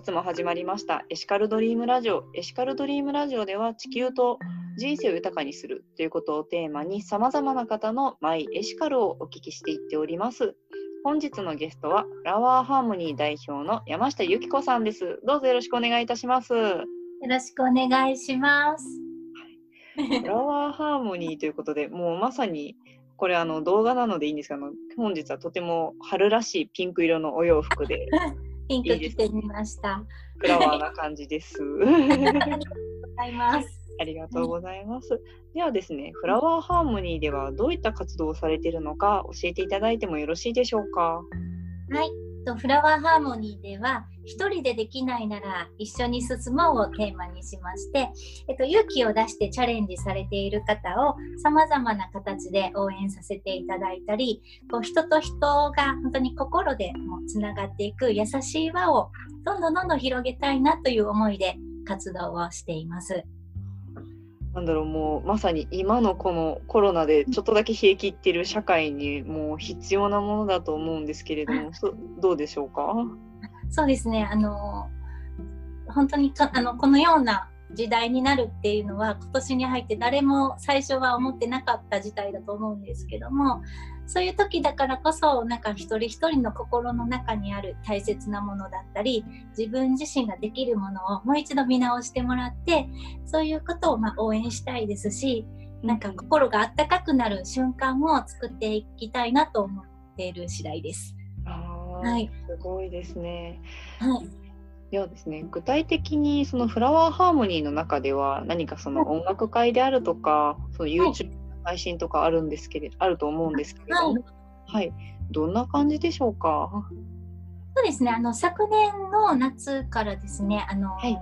日も始まりましたエシカルドリームラジオ。エシカルドリームラジオでは地球と人生を豊かにするということをテーマに様々な方のマイエシカルをお聞きしていっております。本日のゲストはフラワーハーモニー代表の山下由紀子さんです。どうぞよろしくお願いいたします。よろしくお願いします。フラワーハーモニーということで、もうまさにこれあの動画なのでいいんですが、本日はとても春らしいピンク色のお洋服で ピンク着てみました。フラワーな感じです。ございます。ありがとうございます。ではですね、フラワーハーモニーではどういった活動をされているのか教えていただいてもよろしいでしょうか？はい、とフラワーハーモニーでは一人でできないなら一緒に進もうをテーマにしまして、えっと、勇気を出してチャレンジされている方をさまざまな形で応援させていただいたりこう人と人が本当に心でもつながっていく優しい輪をどんどんどんどん広げたいなという思いで活動をしています。なんだろうもうまさに今のこのコロナでちょっとだけ冷え切ってる社会にもう必要なものだと思うんですけれどもどうでしょうか？そうですね。あの本当にかあのこのような時代になるっていうのは今年に入って誰も最初は思ってなかった事態だと思うんですけどもそういう時だからこそなんか一人一人の心の中にある大切なものだったり自分自身ができるものをもう一度見直してもらってそういうことをま応援したいですしなんか心があったかくなる瞬間を作っていきたいなと思っている次第です。はい、すごいですね。はい。ではですね、具体的にそのフラワーハーモニーの中では何かその音楽会であるとか、その YouTube 配信とかあるんですけれあると思うんですけれど。も、はい、はい、どんな感じでしょうか？そうですね。あの昨年の夏からですね、あの、はい、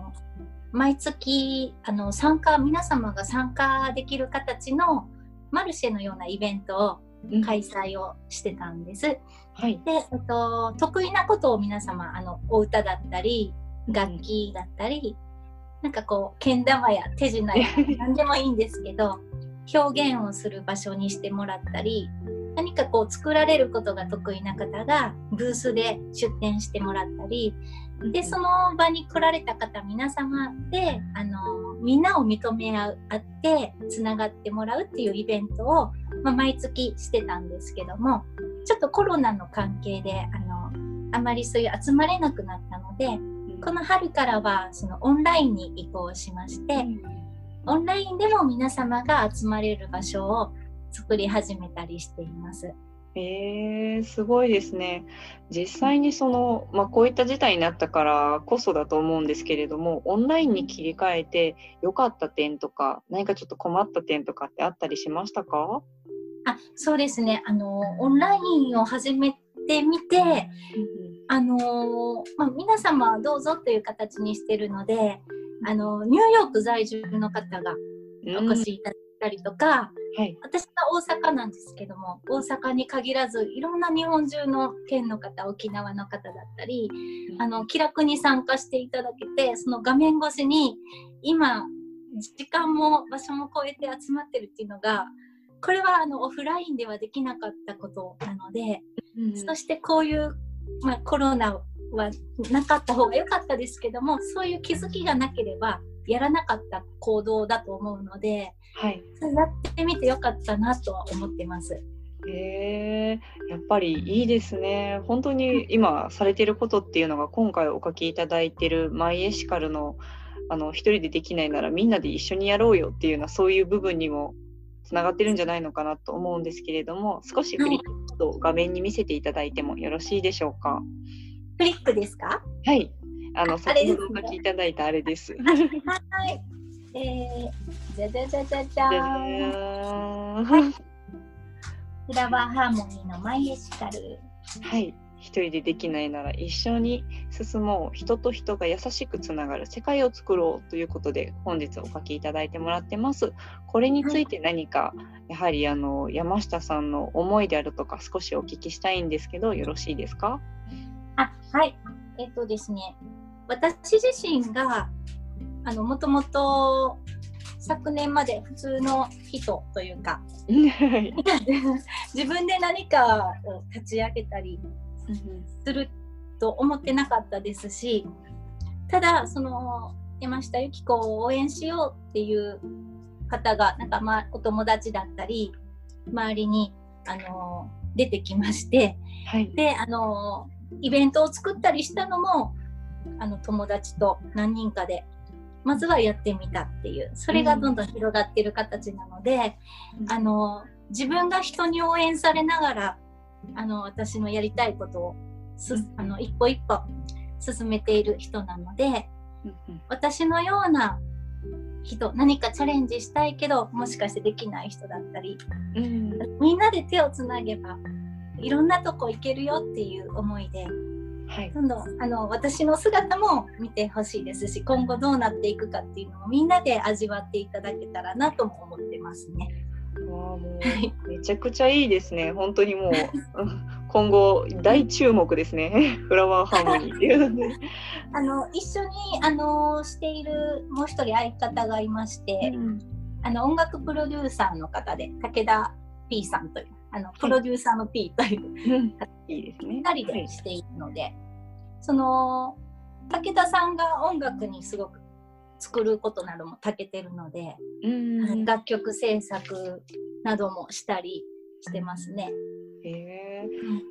毎月あの参加皆様が参加できる形のマルシェのようなイベントを開催をしてたんです。うん、はい、で、えっと、得意なことを皆様あのお歌だったり楽器だったり、うん、なんかこうけん玉や手品や何でもいいんですけど表現をする場所にしてもらったり何かこう作られることが得意な方がブースで出展してもらったりでその場に来られた方皆様であのみんなを認め合ってつながってもらうっていうイベントを、まあ、毎月してたんですけどもちょっとコロナの関係であのあまりそういう集まれなくなったのでこの春からはそのオンラインに移行しまして。オンラインでも皆様が集まれる場所を作り始めたりしています。えー、すごいですね。実際にその、まあ、こういった事態になったからこそだと思うんですけれども、オンラインに切り替えて良かった点とか、何かちょっと困った点とかってあったりしましたか？あそうですねあの、オンラインを始めてみて、あのまあ、皆様どうぞという形にしてるので、あのニューヨーク在住の方がお越しいただいたりとか、はい、私は大阪なんですけども大阪に限らずいろんな日本中の県の方沖縄の方だったり、うん、あの気楽に参加していただけてその画面越しに今時間も場所も超えて集まってるっていうのがこれはあのオフラインではできなかったことなので、うん、そしてこういう、まあ、コロナはなかった方が良かったですけどもそういう気づきがなければやらなかった行動だと思うので、はい、やってみてよかったなとは思ってます。へえやっぱりいいですね。本当に今されてることっていうのが今回お書きいただいてるマイエシカルのあの一人でできないならみんなで一緒にやろうよっていうようなそういう部分にもつながってるんじゃないのかなと思うんですけれども少しフリッと画面に見せていただいてもよろしいでしょうか？フリップですか？はい。あの、先ほどお書きいただいたあれです。はい。えー、じゃじゃじゃじゃじゃーん。フラワーハーモニーのマイエシカル。はい。一人でできないなら一緒に進もう人と人が優しくつながる世界を作ろうということで本日お書きいただいてもらってますこれについて何か、やはりあの山下さんの思いであるとか少しお聞きしたいんですけどよろしいですか？あはい。えっ、とですね、私自身が、あの、もともと昨年まで普通の人というか、自分で何かを立ち上げたりすると思ってなかったですし、ただその山下由紀子を応援しようっていう方がなんか、まあ、お友達だったり周りにあの出てきまして、はい、であのイベントを作ったりしたのもあの友達と何人かでまずはやってみたっていうそれがどんどん広がってる形なので、うん、あの自分が人に応援されながらあの私のやりたいことをす、うん、あの一歩一歩進めている人なので、うん、私のような人何かチャレンジしたいけどもしかしてできない人だったり、うん、みんなで手をつなげばいろんなとこ行けるよっていう思いではい、どんどんあの私の姿も見てほしいですし今後どうなっていくかっていうのをみんなで味わっていただけたらなとも思ってますね。わもうめちゃくちゃいいですね。本当にもう今後大注目ですね。フラワーハーモニーっていうので。あの一緒にあのしているもう一人相方がいまして、うん、あの音楽プロデューサーの方で武田 P さんというあのプロデューサーの P という、はい、いいですね。2人でしているので、はい、その武田さんが音楽にすごく作ることなども長けてるので、楽曲制作などもしたりしてますね。へえ。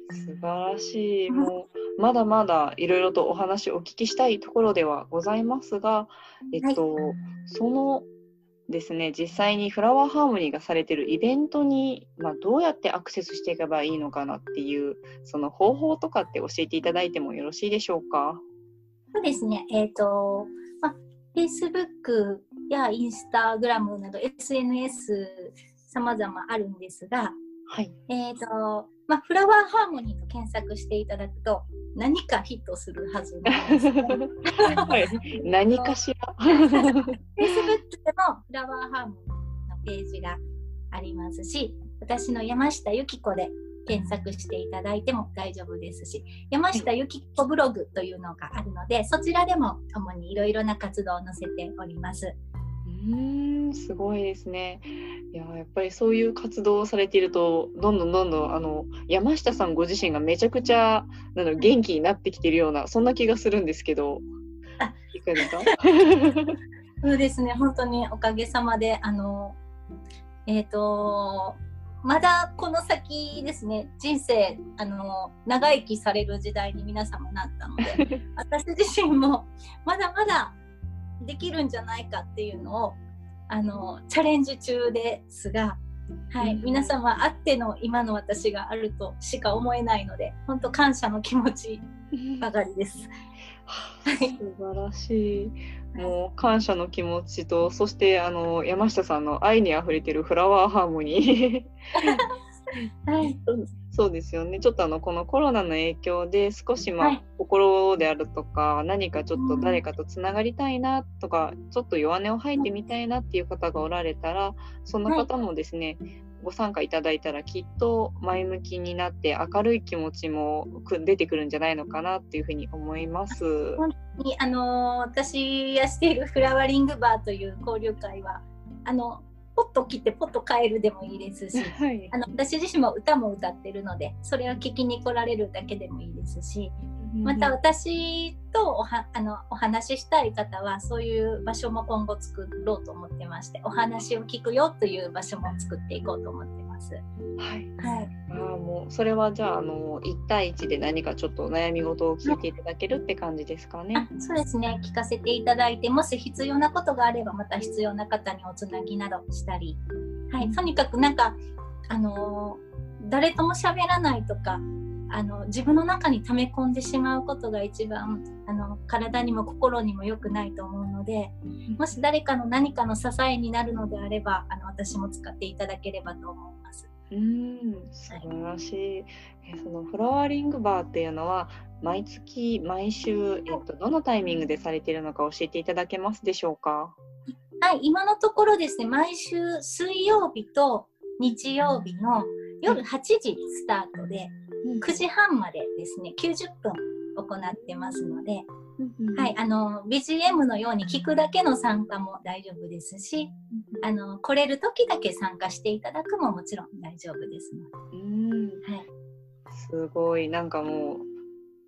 素晴らしい。もうまだまだいろいろとお話をお聞きしたいところではございますが、えっと、はい、そのですね実際にフラワーハーモニーがされてるイベントに、まあ、どうやってアクセスしていけばいいのかなっていうその方法とかって教えていただいてもよろしいでしょうか？そうですねえっ、ー、と、まあ、Facebook や Instagram など SNS 様々あるんですが、はい、えっ、ー、とまあ、フラワーハーモニーと検索していただくと何かヒットするはずなんです、はい、何かしら？Facebook でもフラワーハーモニーのページがありますし私の山下由紀子で検索していただいても大丈夫ですし山下由紀子ブログというのがあるのでそちらでも主にいろいろな活動を載せております。うんすごいですね。いややっぱりそういう活動をされているとどんどんどんどんあの山下さんご自身がめちゃくちゃなの元気になってきているようなそんな気がするんですけどいかがですか？そうですね。本当におかげさまであのえっ、ー、とまだこの先ですね人生あの長生きされる時代に皆様なったので 私自身もまだまだできるんじゃないかっていうのをあのチャレンジ中ですが、はい、皆様あっての今の私があるとしか思えないので本当感謝の気持ちばかりです。はい、素晴らしい。もう感謝の気持ちと、そしてあの山下さんの愛にあふれてるフラワーハーモニー。はい、そうですよね。ちょっとあのこのコロナの影響で少しまあ、はい、心であるとか何かちょっと誰かとつながりたいなとか、ちょっと弱音を吐いてみたいなっていう方がおられたらその方もですね、はい、ご参加いただいたらきっと前向きになって明るい気持ちも出てくるんじゃないのかなっていうふうに思います。本当にあの私がしているフラワリングバーという交流会はあのポッと切ってポッと帰るでもいいですし、はい、あの私自身も歌も歌ってるのでそれを聞きに来られるだけでもいいですし、また私とおはあのお話ししたい方はそういう場所も今後作ろうと思ってましてお話を聞くよという場所も作っていこうと思ってます。はい、はい、あもうそれはじゃああの1対1で何かちょっと悩み事を聞いていただけるって感じですかね？そうですね。聞かせていただいてもし必要なことがあればまた必要な方におつなぎなどしたり、はい、とにかくなんかあの誰とも喋らないとかあの自分の中に溜め込んでしまうことが一番あの体にも心にも良くないと思うのでもし誰かの何かの支えになるのであればあの私も使っていただければと思います。うん素晴らしい、はい、えそのフラワーリングバーっていうのは毎月毎週、えっと、どのタイミングでされているのか教えていただけますでしょうか？はい今のところですね毎週水曜日と日曜日の夜8時スタートで、9時半までですね90分行ってますので、はい、あの BGM のように聞くだけの参加も大丈夫ですし、あの来れる時だけ参加していただくももちろん大丈夫ですので。うん。はい、すごい。なんかもう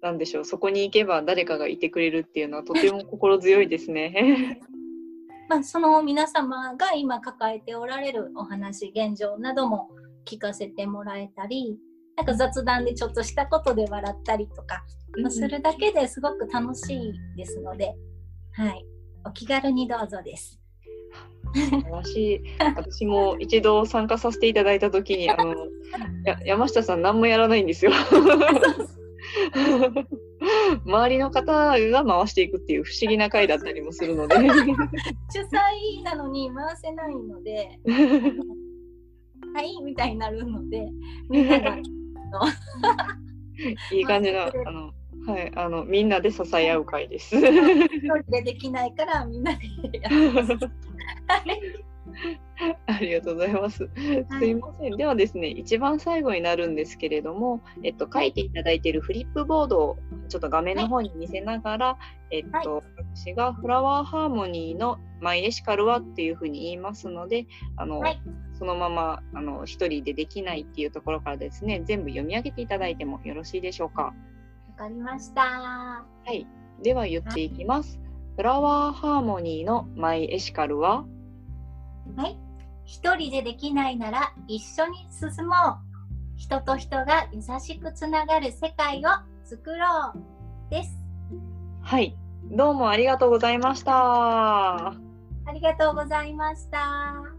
なんでしょうそこに行けば誰かがいてくれるっていうのはとても心強いですね。まあ、その皆様が今抱えておられるお話現状なども聞かせてもらえたりなんか雑談でちょっとしたことで笑ったりとか、まあ、するだけですごく楽しいですので、はい、お気軽にどうぞです。私私も一度参加させていただいた時にあのや山下さん何もやらないんですよ。周りの方が回していくっていう不思議な回だったりもするので。主催なのに回せないので はいみたいになるのでみんながいい感じのあのはい、あのみんなで支え合う会です。一人でできないからみんなでやります。ありがとうございます。すいません。ではですね、一番最後になるんですけれども、えっと、書いていただいているフリップボードをちょっと画面の方に見せながら、はい、えっと、はい、私がフラワーハーモニーのマイエシカルはっていうふうに言いますので、あの、はい、そのままあの一人でできないっていうところからですね、全部読み上げていただいてもよろしいでしょうか。わかりました。はい。では言っていきます。フラワーハーモニーのマイエシカルは？はい。一人でできないなら一緒に進もう。人と人が優しくつながる世界を作ろうです。はい。どうもありがとうございました。ありがとうございました。